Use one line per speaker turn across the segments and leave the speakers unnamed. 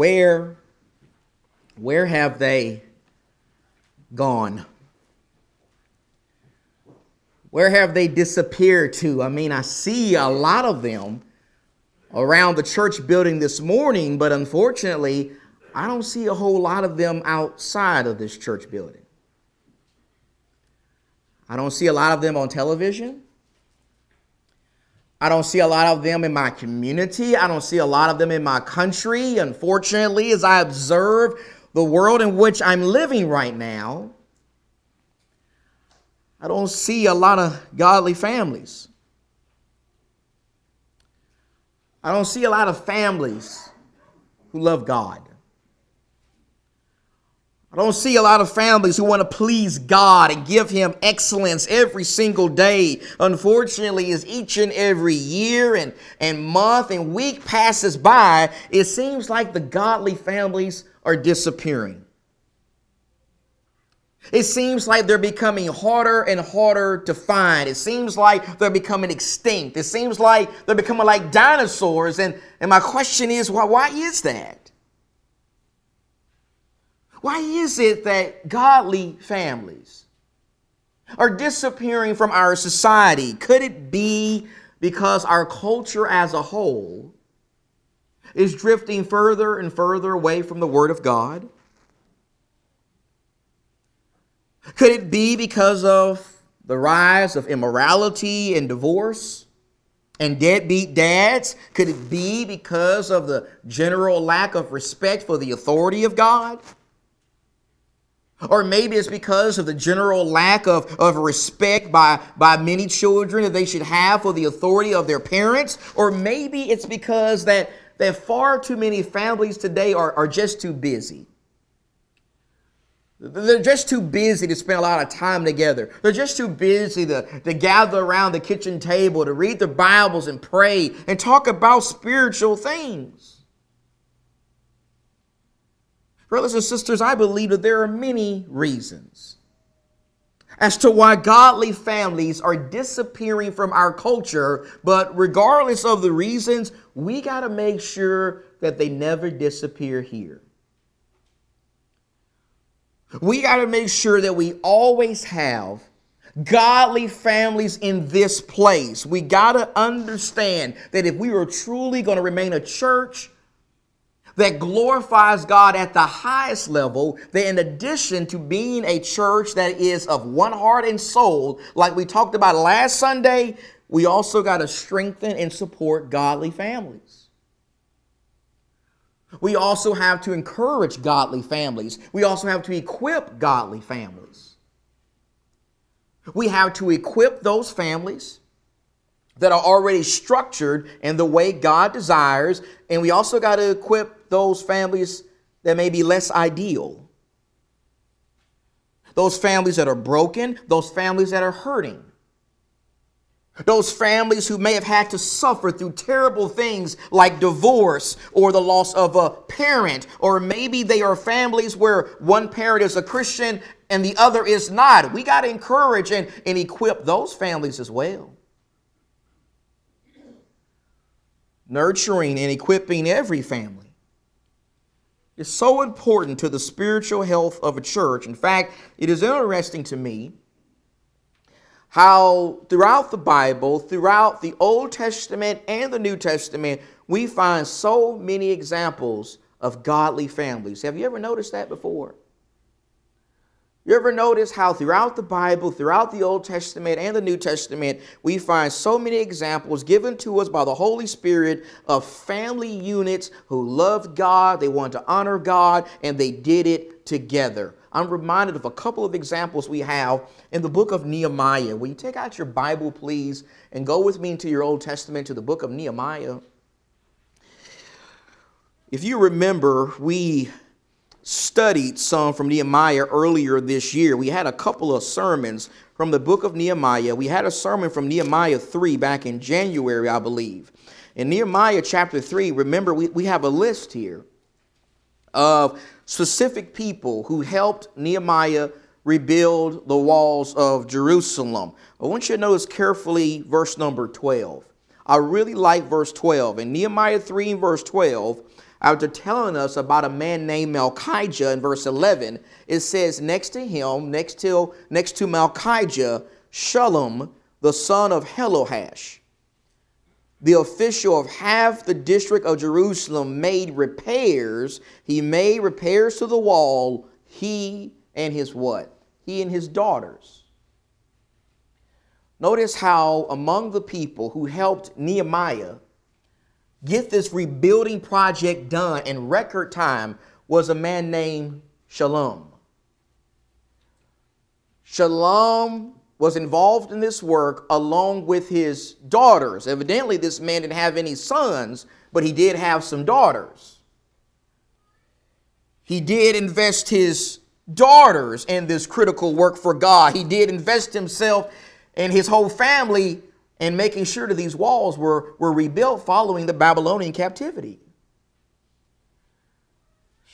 Where, where have they gone? Where have they disappeared to? I mean, I see a lot of them around the church building this morning, but unfortunately, I don't see a whole lot of them outside of this church building. I don't see a lot of them on television. I don't see a lot of them in my community. I don't see a lot of them in my country. Unfortunately, as I observe the world in which I'm living right now, I don't see a lot of godly families. I don't see a lot of families who love God. I don't see a lot of families who want to please God and give Him excellence every single day. Unfortunately, as each and every year and, and month and week passes by, it seems like the godly families are disappearing. It seems like they're becoming harder and harder to find. It seems like they're becoming extinct. It seems like they're becoming like dinosaurs. And, and my question is, why, why is that? Why is it that godly families are disappearing from our society? Could it be because our culture as a whole is drifting further and further away from the Word of God? Could it be because of the rise of immorality and divorce and deadbeat dads? Could it be because of the general lack of respect for the authority of God? Or maybe it's because of the general lack of, of respect by, by many children that they should have for the authority of their parents. Or maybe it's because that, that far too many families today are, are just too busy. They're just too busy to spend a lot of time together. They're just too busy to, to gather around the kitchen table, to read their Bibles and pray and talk about spiritual things. Brothers and sisters, I believe that there are many reasons as to why godly families are disappearing from our culture, but regardless of the reasons, we got to make sure that they never disappear here. We got to make sure that we always have godly families in this place. We got to understand that if we are truly going to remain a church that glorifies God at the highest level, that in addition to being a church that is of one heart and soul, like we talked about last Sunday, we also got to strengthen and support godly families. We also have to encourage godly families. We also have to equip godly families. We have to equip those families that are already structured in the way God desires, and we also got to equip those families that may be less ideal. Those families that are broken, those families that are hurting. Those families who may have had to suffer through terrible things like divorce or the loss of a parent, or maybe they are families where one parent is a Christian and the other is not. We got to encourage and, and equip those families as well. Nurturing and equipping every family is so important to the spiritual health of a church. In fact, it is interesting to me how throughout the Bible, throughout the Old Testament and the New Testament, we find so many examples of godly families. Have you ever noticed that before? You ever notice how throughout the Bible, throughout the Old Testament and the New Testament, we find so many examples given to us by the Holy Spirit of family units who loved God, they wanted to honor God, and they did it together. I'm reminded of a couple of examples we have in the book of Nehemiah. Will you take out your Bible, please, and go with me into your Old Testament to the book of Nehemiah? If you remember, we studied some from Nehemiah earlier this year. We had a couple of sermons from the book of Nehemiah. We had a sermon from Nehemiah 3 back in January, I believe. In Nehemiah chapter 3, remember, we, we have a list here of specific people who helped Nehemiah rebuild the walls of Jerusalem. I want you to notice carefully verse number 12. I really like verse 12. In Nehemiah 3 and verse 12, after telling us about a man named Malchijah in verse 11, it says, next to him, next to, next to Malchijah, Shallum, the son of Hallohesh, the official of half the district of Jerusalem, made repairs. He made repairs to the wall, he and his what? He and his daughters. Notice how among the people who helped Nehemiah get this rebuilding project done in record time was a man named Shalom. Shalom was involved in this work along with his daughters. Evidently, this man didn't have any sons, but he did have some daughters. He did invest his daughters in this critical work for God. He did invest himself and his whole family and making sure that these walls were, were rebuilt following the Babylonian captivity.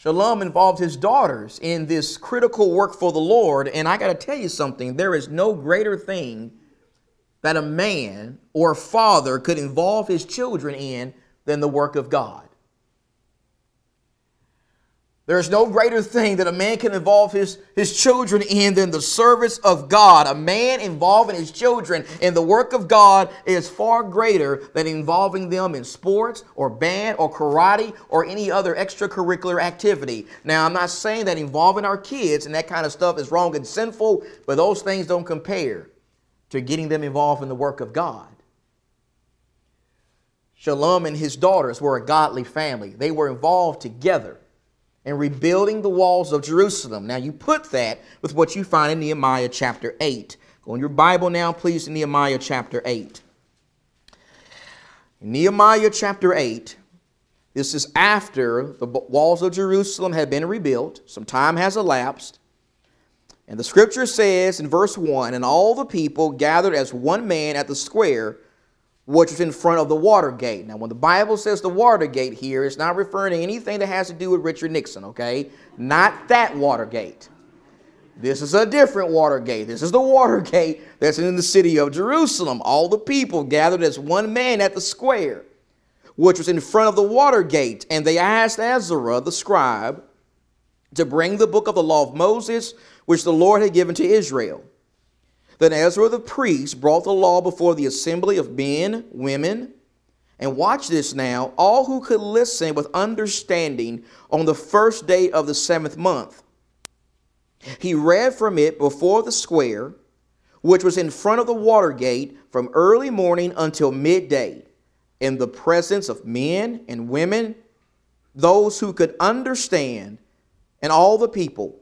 Shallum involved his daughters in this critical work for the Lord. And I got to tell you something there is no greater thing that a man or a father could involve his children in than the work of God. There's no greater thing that a man can involve his, his children in than the service of God. A man involving his children in the work of God is far greater than involving them in sports or band or karate or any other extracurricular activity. Now, I'm not saying that involving our kids and that kind of stuff is wrong and sinful, but those things don't compare to getting them involved in the work of God. Shallum and his daughters were a godly family, they were involved together and rebuilding the walls of Jerusalem. Now, you put that with what you find in Nehemiah chapter 8. Go in your Bible now, please, to Nehemiah chapter 8. In Nehemiah chapter 8, this is after the walls of Jerusalem have been rebuilt. Some time has elapsed. And the scripture says in verse 1 And all the people gathered as one man at the square which was in front of the Watergate. Now, when the Bible says the Watergate here, it's not referring to anything that has to do with Richard Nixon, okay? Not that Watergate. This is a different Watergate. This is the Watergate that's in the city of Jerusalem. All the people gathered as one man at the square, which was in front of the Watergate. And they asked Ezra, the scribe, to bring the book of the law of Moses, which the Lord had given to Israel. Then Ezra the priest brought the law before the assembly of men, women, and watch this now, all who could listen with understanding on the first day of the seventh month. He read from it before the square, which was in front of the water gate, from early morning until midday, in the presence of men and women, those who could understand, and all the people,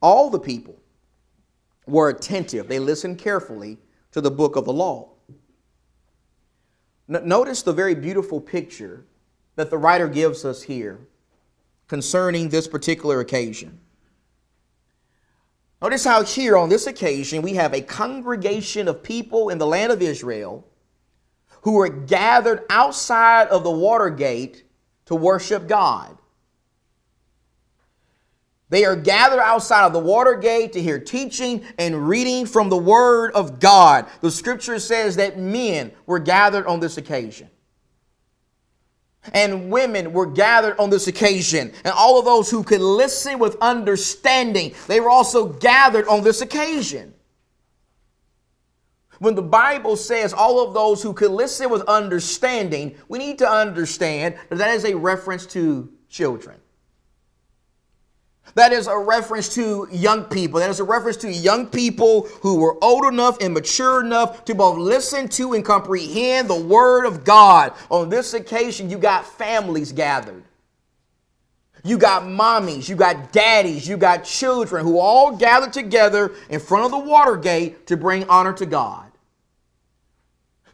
all the people were attentive. They listened carefully to the book of the law. notice the very beautiful picture that the writer gives us here concerning this particular occasion. Notice how here on this occasion we have a congregation of people in the land of Israel who are gathered outside of the water gate to worship God. They are gathered outside of the water gate to hear teaching and reading from the Word of God. The scripture says that men were gathered on this occasion. And women were gathered on this occasion. And all of those who could listen with understanding, they were also gathered on this occasion. When the Bible says all of those who could listen with understanding, we need to understand that that is a reference to children. That is a reference to young people. That is a reference to young people who were old enough and mature enough to both listen to and comprehend the Word of God. On this occasion, you got families gathered. You got mommies, you got daddies, you got children who all gathered together in front of the water gate to bring honor to God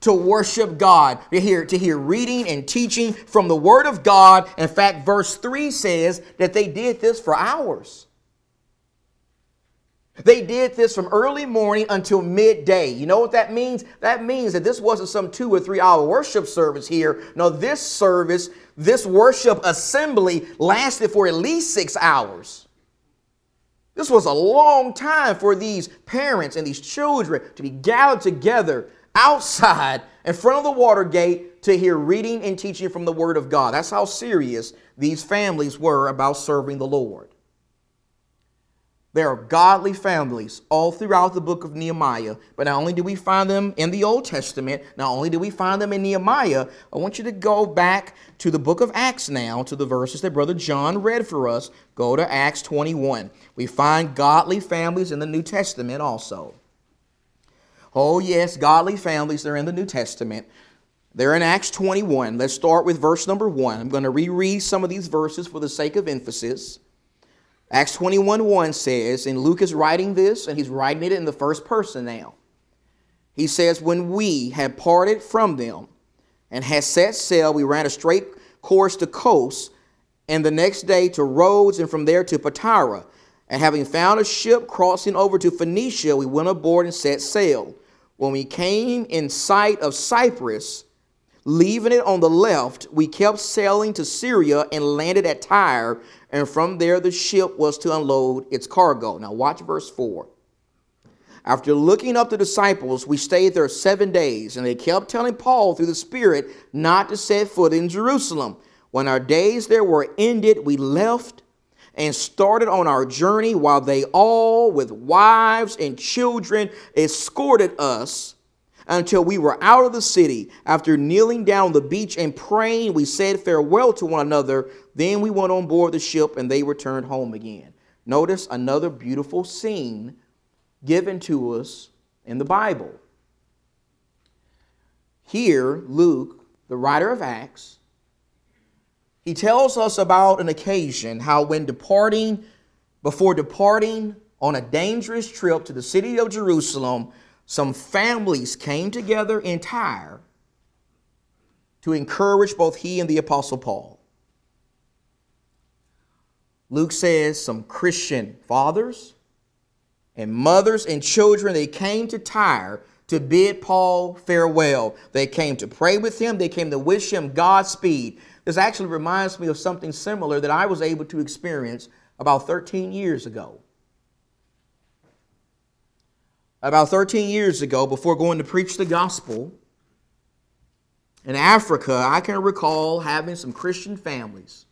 to worship God, to hear, to hear reading and teaching from the Word of God. In fact, verse 3 says that they did this for hours. They did this from early morning until midday. You know what that means? That means that this wasn't some two or three hour worship service here. No, this service, this worship assembly lasted for at least six hours. This was a long time for these parents and these children to be gathered together outside in front of the water gate to hear reading and teaching from the Word of God. That's how serious these families were about serving the Lord. There are godly families all throughout the book of Nehemiah, but not only do we find them in the Old Testament, not only do we find them in Nehemiah, I want you to go back to the book of Acts now, to the verses that Brother John read for us. Go to Acts 21. We find godly families in the New Testament also. Oh, yes, godly families, they're in the New Testament. They're in Acts 21. Let's start with verse number 1. I'm going to reread some of these verses for the sake of emphasis. Acts 21 1 says, and Luke is writing this, and he's writing it in the first person now. He says, When we had parted from them and had set sail, we ran a straight course to Kos, and the next day to Rhodes, and from there to Patara. And having found a ship crossing over to Phoenicia, we went aboard and set sail. When we came in sight of Cyprus, leaving it on the left, we kept sailing to Syria and landed at Tyre and from there the ship was to unload its cargo. Now, watch verse 4. After looking up the disciples, we stayed there seven days, and they kept telling Paul through the Spirit not to set foot in Jerusalem. When our days there were ended, we left and started on our journey while they all, with wives and children, escorted us until we were out of the city. After kneeling down on the beach and praying, we said farewell to one another. Then we went on board the ship and they returned home again. Notice another beautiful scene given to us in the Bible. Here, Luke, the writer of Acts, he tells us about an occasion how when departing, before departing on a dangerous trip to the city of Jerusalem, some families came together in Tyre to encourage both he and the Apostle Paul. Luke says some Christian fathers and mothers and children, they came to Tyre to bid Paul farewell. They came to pray with him, they came to wish him Godspeed. This actually reminds me of something similar that I was able to experience about 13 years ago. About 13 years ago, before going to preach the gospel in Africa, I can recall having some Christian families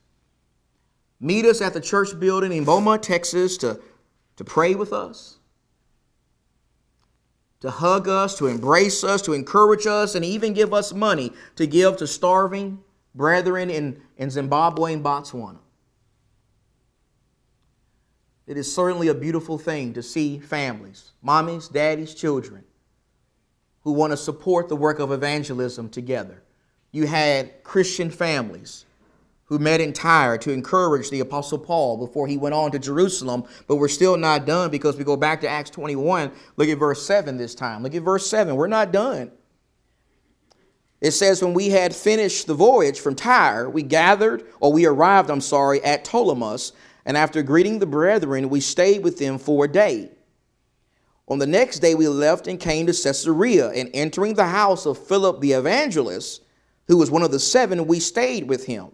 meet us at the church building in Beaumont, Texas to, to pray with us, to hug us, to embrace us, to encourage us, and even give us money to give to starving brethren in, in Zimbabwe and Botswana. It is certainly a beautiful thing to see families, mommies, daddies, children, who want to support the work of evangelism together. You had Christian families who met in Tyre to encourage the Apostle Paul before he went on to Jerusalem, but we're still not done because we go back to Acts 21. Look at verse 7 this time. Look at verse 7. We're not done. It says, When we had finished the voyage from Tyre, we gathered, or we arrived, I'm sorry, at Ptolemais and after greeting the brethren, we stayed with them for a day. On the next day, we left and came to Caesarea, and entering the house of Philip the evangelist, who was one of the seven, we stayed with him.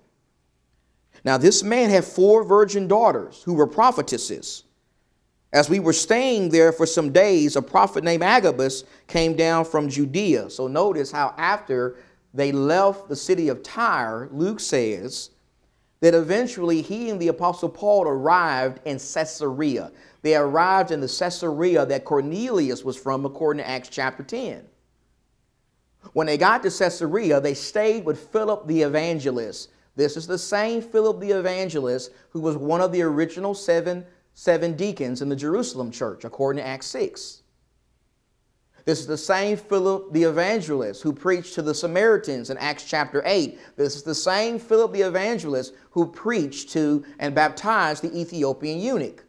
Now, this man had four virgin daughters who were prophetesses. As we were staying there for some days, a prophet named Agabus came down from Judea. So, notice how after they left the city of Tyre, Luke says, that eventually he and the Apostle Paul arrived in Caesarea. They arrived in the Caesarea that Cornelius was from, according to Acts chapter 10. When they got to Caesarea, they stayed with Philip the evangelist. This is the same Philip the evangelist who was one of the original seven, seven deacons in the Jerusalem church, according to Acts 6. This is the same Philip the evangelist who preached to the Samaritans in Acts chapter 8. This is the same Philip the evangelist who preached to and baptized the Ethiopian eunuch.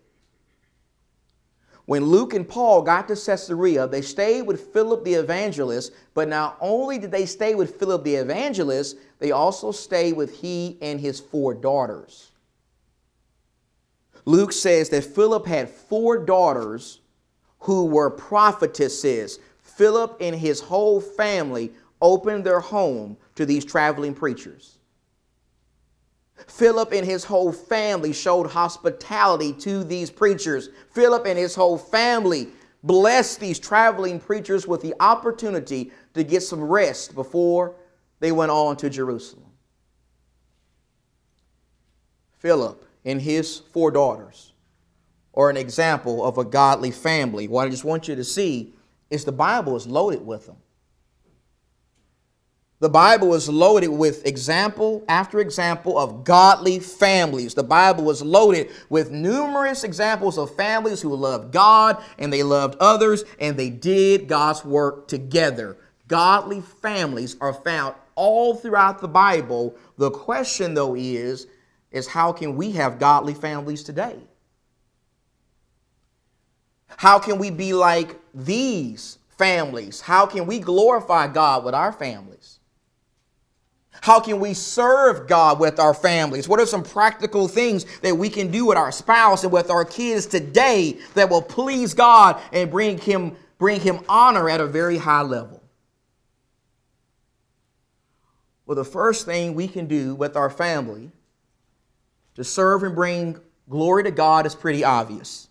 When Luke and Paul got to Caesarea, they stayed with Philip the evangelist, but not only did they stay with Philip the evangelist, they also stayed with he and his four daughters. Luke says that Philip had four daughters who were prophetesses. Philip and his whole family opened their home to these traveling preachers. Philip and his whole family showed hospitality to these preachers. Philip and his whole family blessed these traveling preachers with the opportunity to get some rest before they went on to Jerusalem. Philip and his four daughters are an example of a godly family. What I just want you to see is the Bible is loaded with them. The Bible is loaded with example after example of godly families. The Bible is loaded with numerous examples of families who loved God and they loved others and they did God's work together. Godly families are found all throughout the Bible. The question though is is how can we have godly families today? How can we be like these families? How can we glorify God with our families? How can we serve God with our families? What are some practical things that we can do with our spouse and with our kids today that will please God and bring him bring him honor at a very high level? Well, the first thing we can do with our family to serve and bring glory to God is pretty obvious.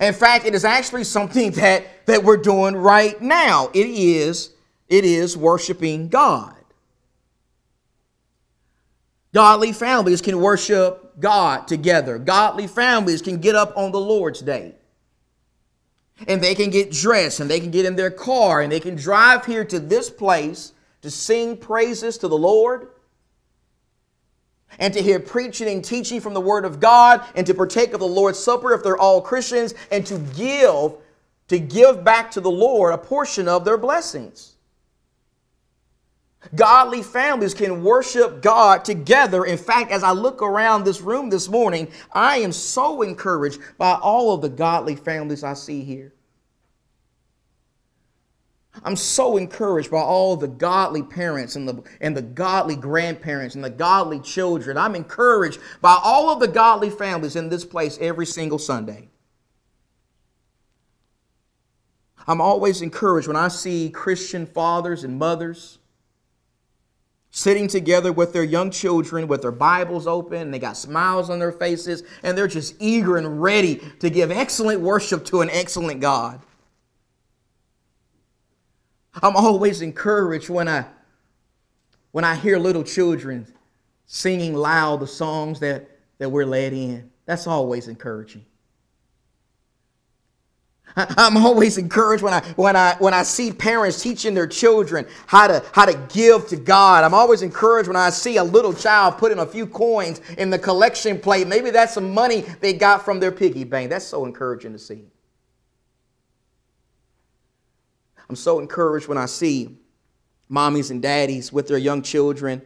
In fact, it is actually something that, that we're doing right now. It is, it is worshiping God. Godly families can worship God together. Godly families can get up on the Lord's day. And they can get dressed and they can get in their car and they can drive here to this place to sing praises to the Lord and to hear preaching and teaching from the Word of God and to partake of the Lord's Supper if they're all Christians and to give to give back to the Lord a portion of their blessings. Godly families can worship God together. In fact, as I look around this room this morning, I am so encouraged by all of the godly families I see here. I'm so encouraged by all the godly parents and the, and the godly grandparents and the godly children. I'm encouraged by all of the godly families in this place every single Sunday. I'm always encouraged when I see Christian fathers and mothers sitting together with their young children with their Bibles open and they got smiles on their faces and they're just eager and ready to give excellent worship to an excellent God. I'm always encouraged when I when I hear little children singing loud the songs that, that we're led in. That's always encouraging. I'm always encouraged when I when I when I see parents teaching their children how to how to give to God. I'm always encouraged when I see a little child putting a few coins in the collection plate. Maybe that's some money they got from their piggy bank. That's so encouraging to see. I'm so encouraged when I see mommies and daddies with their young children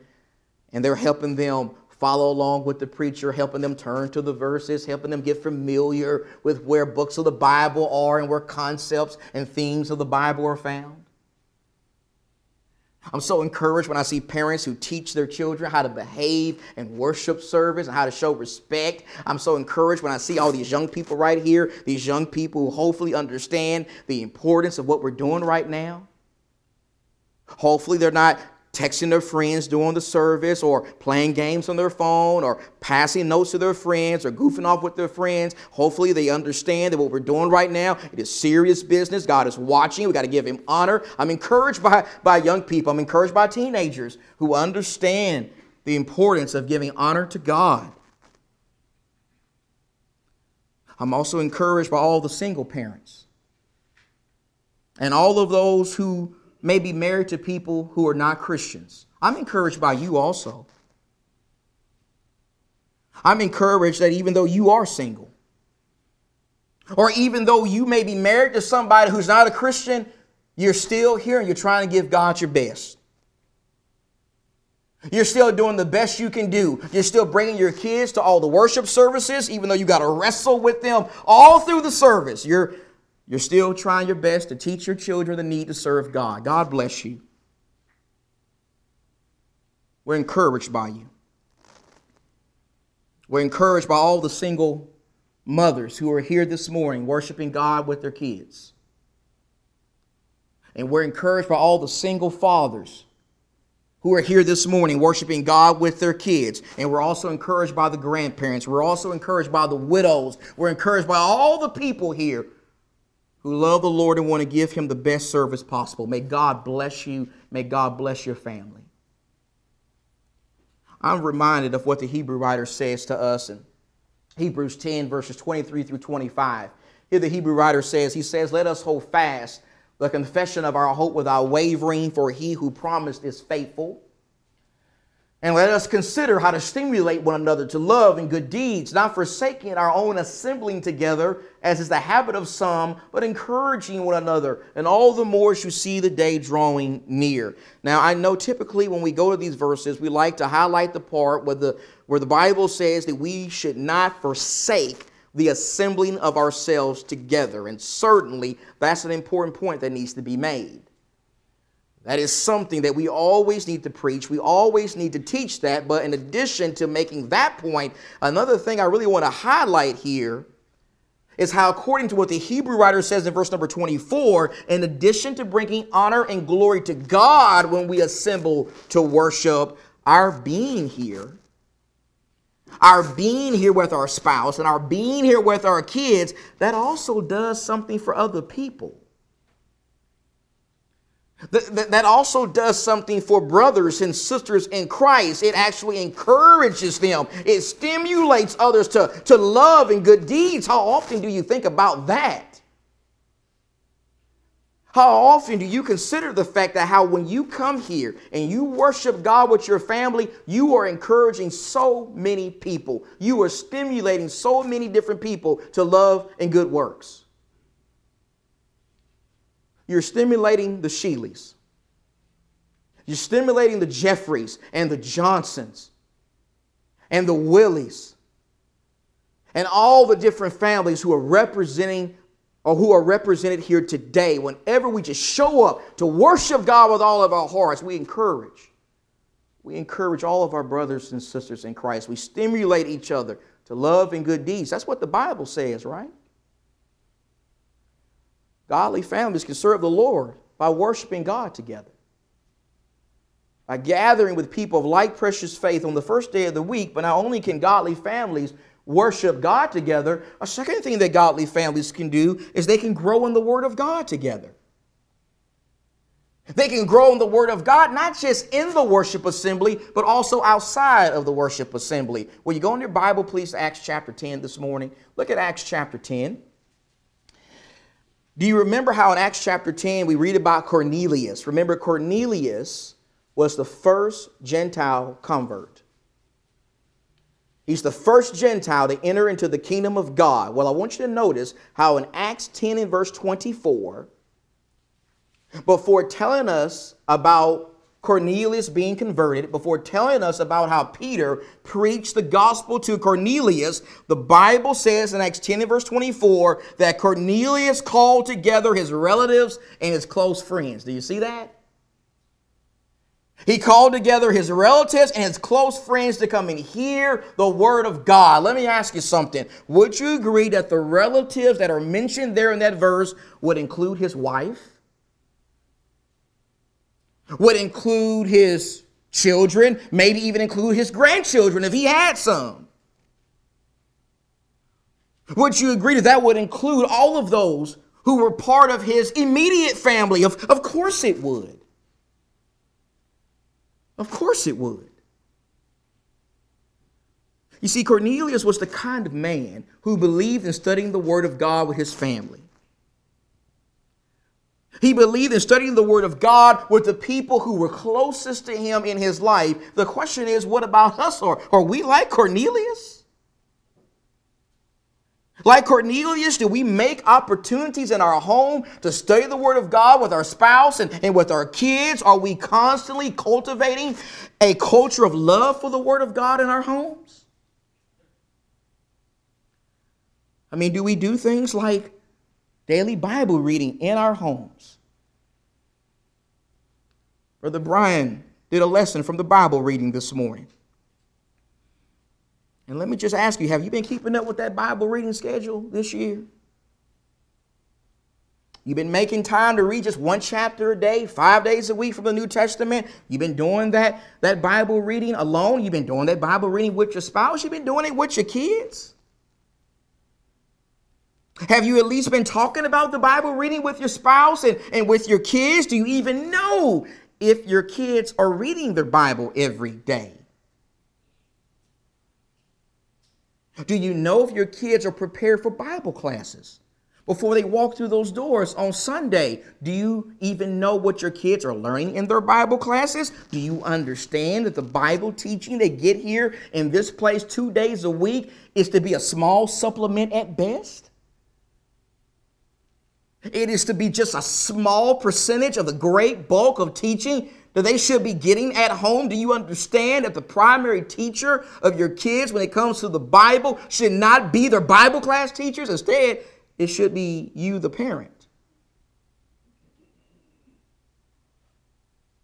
and they're helping them follow along with the preacher, helping them turn to the verses, helping them get familiar with where books of the Bible are and where concepts and themes of the Bible are found. I'm so encouraged when I see parents who teach their children how to behave and worship service and how to show respect. I'm so encouraged when I see all these young people right here, these young people who hopefully understand the importance of what we're doing right now. Hopefully, they're not texting their friends during the service or playing games on their phone or passing notes to their friends or goofing off with their friends. Hopefully, they understand that what we're doing right now it is serious business. God is watching. We got to give Him honor. I'm encouraged by, by young people. I'm encouraged by teenagers who understand the importance of giving honor to God. I'm also encouraged by all the single parents and all of those who may be married to people who are not Christians. I'm encouraged by you also. I'm encouraged that even though you are single, or even though you may be married to somebody who's not a Christian, you're still here and you're trying to give God your best. You're still doing the best you can do. You're still bringing your kids to all the worship services, even though you got to wrestle with them all through the service. You're you're still trying your best to teach your children the need to serve God. God bless you. We're encouraged by you. We're encouraged by all the single mothers who are here this morning worshiping God with their kids. And we're encouraged by all the single fathers who are here this morning worshiping God with their kids. And we're also encouraged by the grandparents. We're also encouraged by the widows. We're encouraged by all the people here who love the Lord and want to give him the best service possible. May God bless you. May God bless your family. I'm reminded of what the Hebrew writer says to us in Hebrews 10, verses 23 through 25. Here the Hebrew writer says, He says, Let us hold fast the confession of our hope without wavering, for he who promised is faithful. And let us consider how to stimulate one another to love and good deeds, not forsaking our own assembling together, as is the habit of some, but encouraging one another, and all the more as you see the day drawing near. Now, I know typically when we go to these verses, we like to highlight the part where the, where the Bible says that we should not forsake the assembling of ourselves together. And certainly that's an important point that needs to be made. That is something that we always need to preach. We always need to teach that. But in addition to making that point, another thing I really want to highlight here is how, according to what the Hebrew writer says in verse number 24, in addition to bringing honor and glory to God when we assemble to worship, our being here, our being here with our spouse, and our being here with our kids, that also does something for other people. That also does something for brothers and sisters in Christ. It actually encourages them. It stimulates others to, to love and good deeds. How often do you think about that? How often do you consider the fact that how when you come here and you worship God with your family, you are encouraging so many people. You are stimulating so many different people to love and good works you're stimulating the Sheelys. You're stimulating the Jeffreys and the Johnsons and the Willies and all the different families who are representing or who are represented here today. Whenever we just show up to worship God with all of our hearts, we encourage. We encourage all of our brothers and sisters in Christ. We stimulate each other to love and good deeds. That's what the Bible says, right? Godly families can serve the Lord by worshiping God together. By gathering with people of like precious faith on the first day of the week, but not only can godly families worship God together, a second thing that godly families can do is they can grow in the Word of God together. They can grow in the Word of God, not just in the worship assembly, but also outside of the worship assembly. Will you go in your Bible, please, Acts chapter 10 this morning? Look at Acts chapter 10. Do you remember how in Acts chapter 10 we read about Cornelius? Remember, Cornelius was the first Gentile convert. He's the first Gentile to enter into the kingdom of God. Well, I want you to notice how in Acts 10 and verse 24, before telling us about Cornelius being converted, before telling us about how Peter preached the gospel to Cornelius, the Bible says in Acts 10 and verse 24 that Cornelius called together his relatives and his close friends. Do you see that? He called together his relatives and his close friends to come and hear the word of God. Let me ask you something. Would you agree that the relatives that are mentioned there in that verse would include his wife? Would include his children, maybe even include his grandchildren if he had some. Would you agree that that would include all of those who were part of his immediate family? Of, of course it would. Of course it would. You see, Cornelius was the kind of man who believed in studying the Word of God with his family. He believed in studying the Word of God with the people who were closest to him in his life. The question is, what about us? Or are we like Cornelius? Like Cornelius, do we make opportunities in our home to study the Word of God with our spouse and, and with our kids? Are we constantly cultivating a culture of love for the Word of God in our homes? I mean, do we do things like daily Bible reading in our homes. Brother Brian did a lesson from the Bible reading this morning. And let me just ask you have you been keeping up with that Bible reading schedule this year? You've been making time to read just one chapter a day, five days a week from the New Testament. You've been doing that, that Bible reading alone. You've been doing that Bible reading with your spouse. You've been doing it with your kids. Have you at least been talking about the Bible reading with your spouse and, and with your kids? Do you even know if your kids are reading their Bible every day? Do you know if your kids are prepared for Bible classes? Before they walk through those doors on Sunday, do you even know what your kids are learning in their Bible classes? Do you understand that the Bible teaching they get here in this place two days a week is to be a small supplement at best? It is to be just a small percentage of the great bulk of teaching that they should be getting at home? Do you understand that the primary teacher of your kids when it comes to the Bible should not be their Bible class teachers? Instead, it should be you, the parent.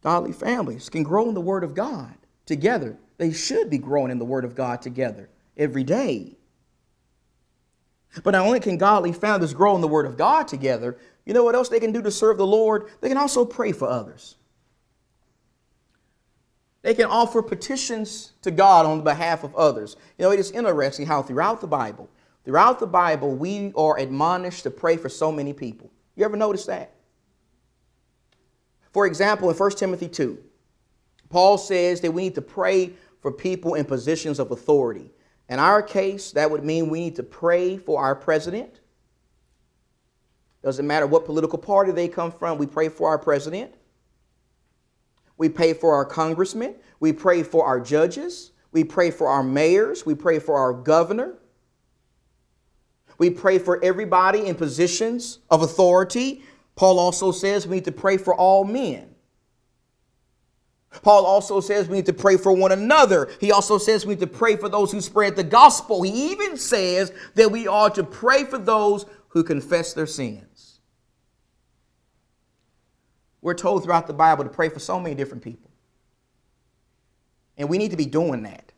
Godly families can grow in the Word of God together. They should be growing in the Word of God together every day. But not only can godly families grow in the Word of God together, you know what else they can do to serve the Lord? They can also pray for others. They can offer petitions to God on behalf of others. You know, it is interesting how throughout the Bible, throughout the Bible, we are admonished to pray for so many people. You ever notice that? For example, in 1 Timothy 2, Paul says that we need to pray for people in positions of authority. In our case, that would mean we need to pray for our president. Doesn't matter what political party they come from, we pray for our president. We pray for our congressmen. We pray for our judges. We pray for our mayors. We pray for our governor. We pray for everybody in positions of authority. Paul also says we need to pray for all men. Paul also says we need to pray for one another. He also says we need to pray for those who spread the gospel. He even says that we ought to pray for those who confess their sins. We're told throughout the Bible to pray for so many different people. And we need to be doing that.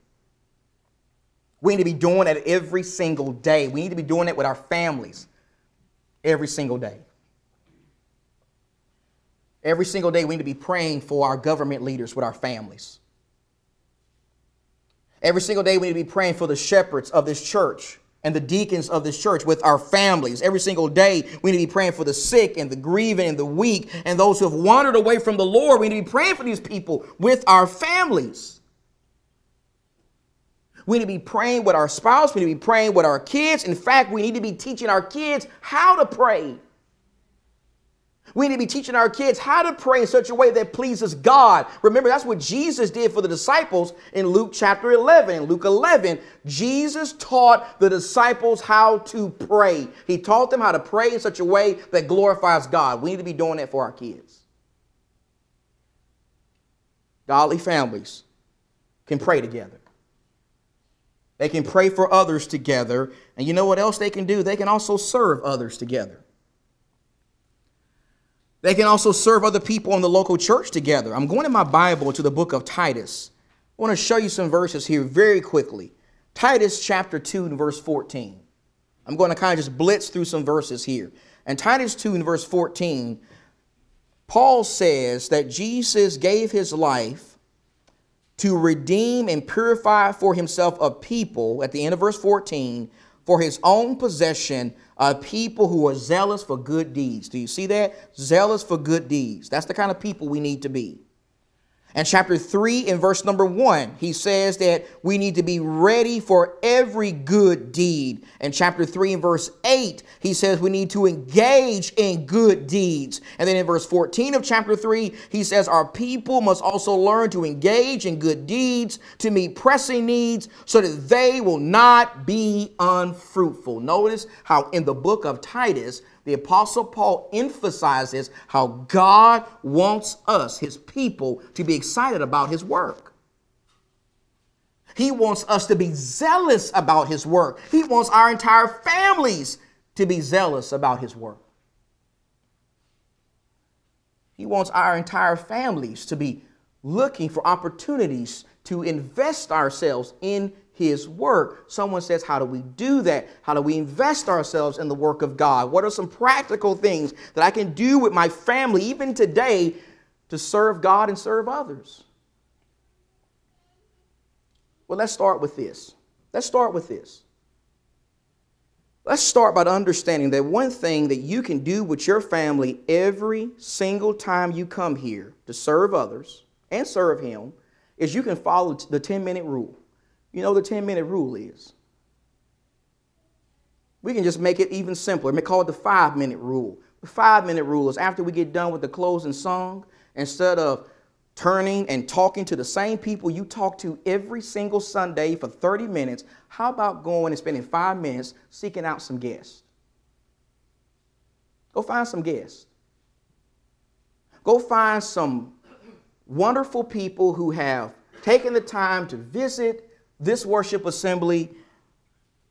We need to be doing that every single day. We need to be doing it with our families every single day. Every single day, we need to be praying for our government leaders with our families. Every single day, we need to be praying for the shepherds of this church and the deacons of this church with our families. Every single day, we need to be praying for the sick and the grieving and the weak and those who have wandered away from the Lord. We need to be praying for these people with our families. We need to be praying with our spouse. We need to be praying with our kids. In fact, we need to be teaching our kids how to pray. We need to be teaching our kids how to pray in such a way that pleases God. Remember, that's what Jesus did for the disciples in Luke chapter 11. In Luke 11, Jesus taught the disciples how to pray. He taught them how to pray in such a way that glorifies God. We need to be doing that for our kids. Godly families can pray together. They can pray for others together. And you know what else they can do? They can also serve others together. They can also serve other people in the local church together. I'm going in my Bible to the book of Titus. I want to show you some verses here very quickly. Titus chapter 2 and verse 14. I'm going to kind of just blitz through some verses here. And Titus 2 and verse 14, Paul says that Jesus gave his life to redeem and purify for himself a people, at the end of verse 14, for his own possession uh, people who are zealous for good deeds. Do you see that? Zealous for good deeds. That's the kind of people we need to be. And chapter 3 in verse number 1, he says that we need to be ready for every good deed. And chapter 3 in verse 8, he says we need to engage in good deeds. And then in verse 14 of chapter 3, he says our people must also learn to engage in good deeds to meet pressing needs so that they will not be unfruitful. Notice how in the book of Titus, the Apostle Paul emphasizes how God wants us, his people, to be excited about his work. He wants us to be zealous about his work. He wants our entire families to be zealous about his work. He wants our entire families to be looking for opportunities to invest ourselves in his work. Someone says, How do we do that? How do we invest ourselves in the work of God? What are some practical things that I can do with my family, even today, to serve God and serve others? Well, let's start with this. Let's start with this. Let's start by understanding that one thing that you can do with your family every single time you come here to serve others and serve Him is you can follow the 10 minute rule. You know the 10 minute rule is. We can just make it even simpler. We call it the five minute rule. The five minute rule is after we get done with the closing song, instead of turning and talking to the same people you talk to every single Sunday for 30 minutes, how about going and spending five minutes seeking out some guests? Go find some guests. Go find some wonderful people who have taken the time to visit this worship assembly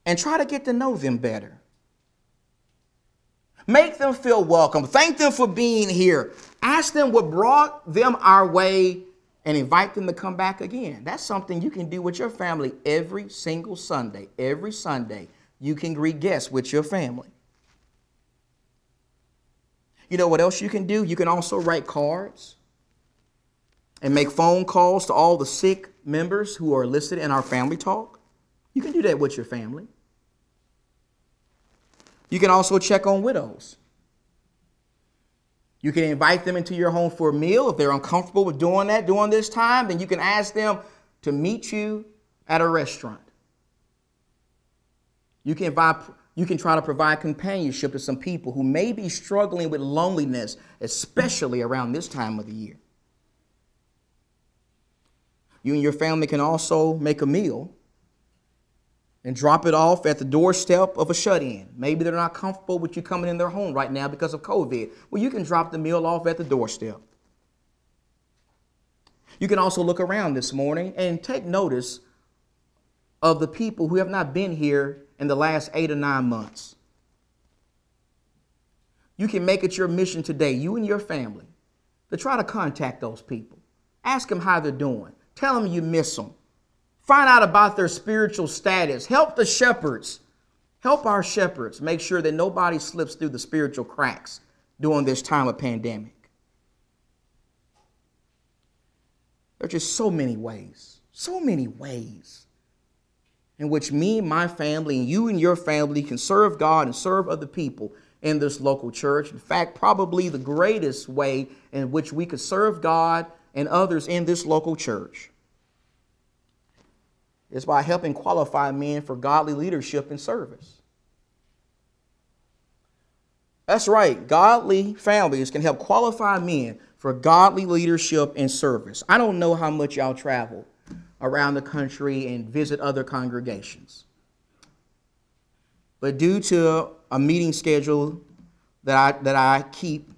and try to get to know them better. Make them feel welcome. Thank them for being here. Ask them what brought them our way and invite them to come back again. That's something you can do with your family every single Sunday. Every Sunday, you can greet guests with your family. You know what else you can do? You can also write cards and make phone calls to all the sick members who are listed in our family talk. You can do that with your family. You can also check on widows. You can invite them into your home for a meal. If they're uncomfortable with doing that during this time, then you can ask them to meet you at a restaurant. You can, you can try to provide companionship to some people who may be struggling with loneliness, especially around this time of the year. You and your family can also make a meal and drop it off at the doorstep of a shut in. Maybe they're not comfortable with you coming in their home right now because of COVID. Well, you can drop the meal off at the doorstep. You can also look around this morning and take notice of the people who have not been here in the last eight or nine months. You can make it your mission today, you and your family, to try to contact those people. Ask them how they're doing. Tell them you miss them. Find out about their spiritual status. Help the shepherds. Help our shepherds make sure that nobody slips through the spiritual cracks during this time of pandemic. There are just so many ways, so many ways in which me my family and you and your family can serve God and serve other people in this local church. In fact, probably the greatest way in which we could serve God and others in this local church is by helping qualify men for godly leadership and service. That's right, godly families can help qualify men for godly leadership and service. I don't know how much y'all travel around the country and visit other congregations. But due to a meeting schedule that I, that I keep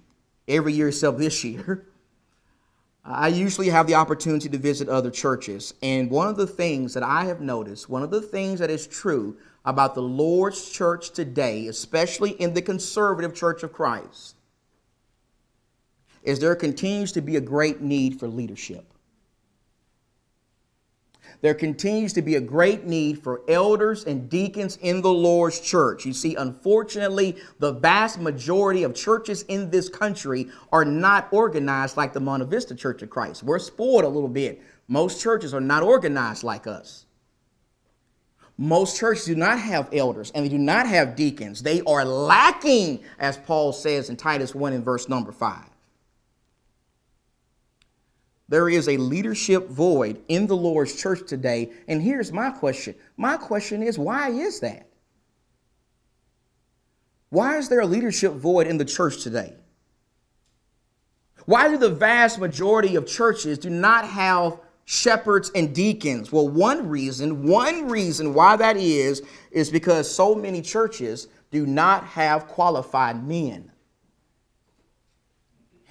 every year except this year, I usually have the opportunity to visit other churches. And one of the things that I have noticed, one of the things that is true about the Lord's church today, especially in the conservative church of Christ, is there continues to be a great need for leadership there continues to be a great need for elders and deacons in the Lord's church. You see, unfortunately, the vast majority of churches in this country are not organized like the Monte Vista Church of Christ. We're spoiled a little bit. Most churches are not organized like us. Most churches do not have elders and they do not have deacons. They are lacking, as Paul says in Titus 1 in verse number 5 there is a leadership void in the Lord's church today. And here's my question my question is why is that? Why is there a leadership void in the church today? Why do the vast majority of churches do not have shepherds and deacons? Well, one reason, one reason why that is, is because so many churches do not have qualified men.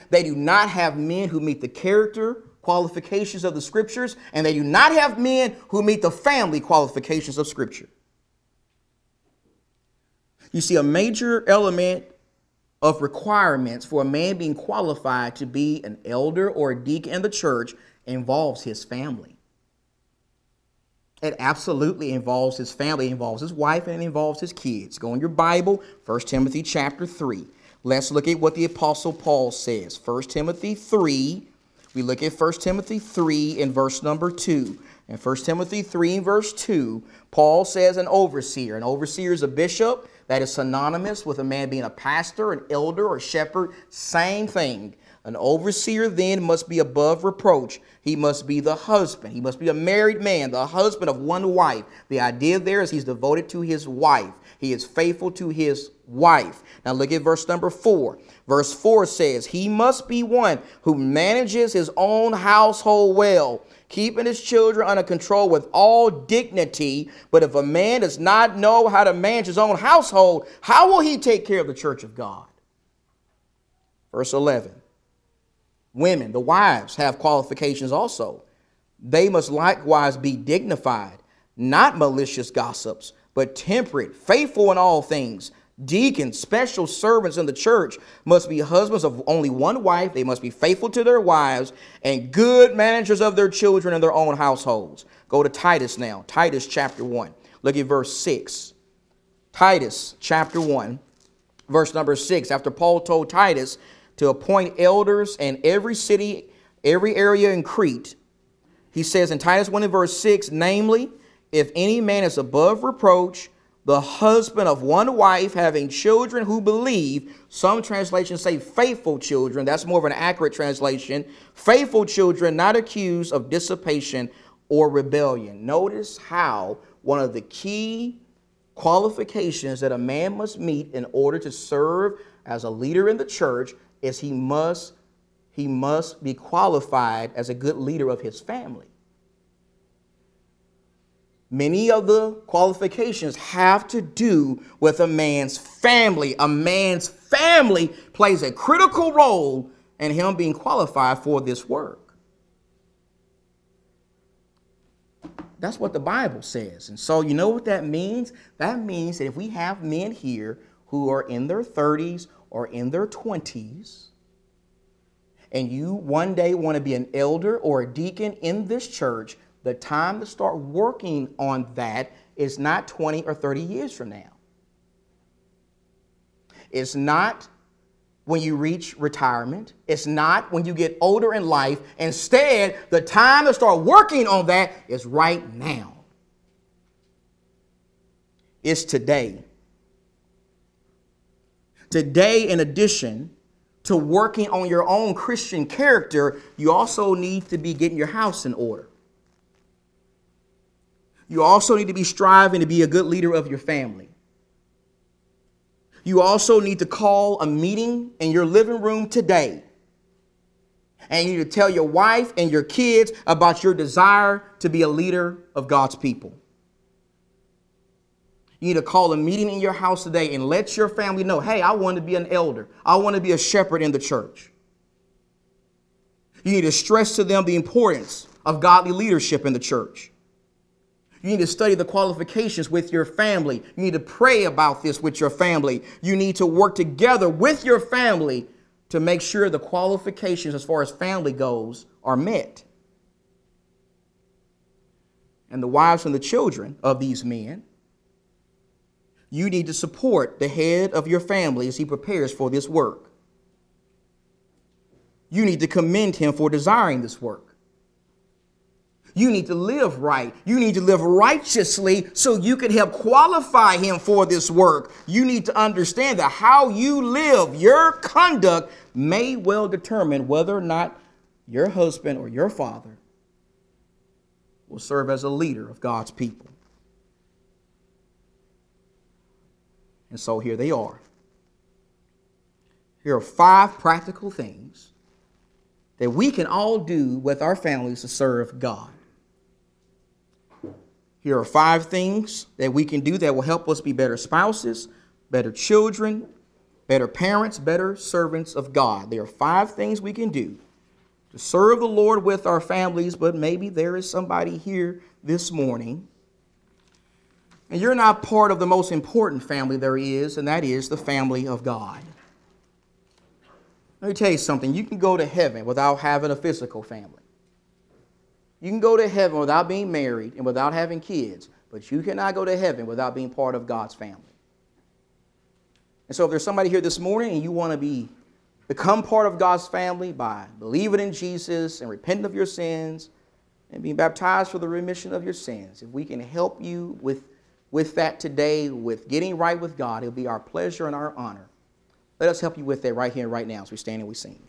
They do not have men who meet the character, qualifications of the scriptures, and they do not have men who meet the family qualifications of scripture. You see, a major element of requirements for a man being qualified to be an elder or a deacon in the church involves his family. It absolutely involves his family, it involves his wife, and it involves his kids. Go in your Bible, 1 Timothy chapter 3. Let's look at what the Apostle Paul says. 1 Timothy 3, we look at 1 Timothy 3 in verse number 2. In 1 Timothy 3 and verse 2, Paul says an overseer. An overseer is a bishop, That is synonymous with a man being a pastor, an elder, or shepherd. Same thing. An overseer then must be above reproach. He must be the husband. He must be a married man, the husband of one wife. The idea there is he's devoted to his wife. He is faithful to his wife. Now look at verse number four. Verse four says, He must be one who manages his own household well, keeping his children under control with all dignity. But if a man does not know how to manage his own household, how will he take care of the church of God? Verse 11. Women, the wives, have qualifications also. They must likewise be dignified, not malicious gossips but temperate, faithful in all things. Deacons, special servants in the church, must be husbands of only one wife. They must be faithful to their wives and good managers of their children and their own households. Go to Titus now. Titus chapter 1. Look at verse 6. Titus chapter 1, verse number 6. After Paul told Titus to appoint elders in every city, every area in Crete, he says in Titus 1 and verse 6, namely, if any man is above reproach, the husband of one wife having children who believe, some translations say faithful children, that's more of an accurate translation, faithful children not accused of dissipation or rebellion. Notice how one of the key qualifications that a man must meet in order to serve as a leader in the church is he must he must be qualified as a good leader of his family. Many of the qualifications have to do with a man's family. A man's family plays a critical role in him being qualified for this work. That's what the Bible says. And so, you know what that means? That means that if we have men here who are in their 30s or in their 20s, and you one day want to be an elder or a deacon in this church, the time to start working on that is not 20 or 30 years from now. It's not when you reach retirement. It's not when you get older in life. Instead, the time to start working on that is right now. It's today. Today, in addition to working on your own Christian character, you also need to be getting your house in order. You also need to be striving to be a good leader of your family. You also need to call a meeting in your living room today. And you need to tell your wife and your kids about your desire to be a leader of God's people. You need to call a meeting in your house today and let your family know hey, I want to be an elder, I want to be a shepherd in the church. You need to stress to them the importance of godly leadership in the church. You need to study the qualifications with your family. You need to pray about this with your family. You need to work together with your family to make sure the qualifications as far as family goes are met. And the wives and the children of these men, you need to support the head of your family as he prepares for this work. You need to commend him for desiring this work. You need to live right. You need to live righteously so you can help qualify him for this work. You need to understand that how you live, your conduct, may well determine whether or not your husband or your father will serve as a leader of God's people. And so here they are. Here are five practical things that we can all do with our families to serve God. Here are five things that we can do that will help us be better spouses, better children, better parents, better servants of God. There are five things we can do to serve the Lord with our families, but maybe there is somebody here this morning and you're not part of the most important family there is, and that is the family of God. Let me tell you something. You can go to heaven without having a physical family. You can go to heaven without being married and without having kids, but you cannot go to heaven without being part of God's family. And so if there's somebody here this morning and you want to be become part of God's family by believing in Jesus and repenting of your sins and being baptized for the remission of your sins, if we can help you with with that today, with getting right with God. It'll be our pleasure and our honor. Let us help you with that right here, and right now, as we stand and we sing.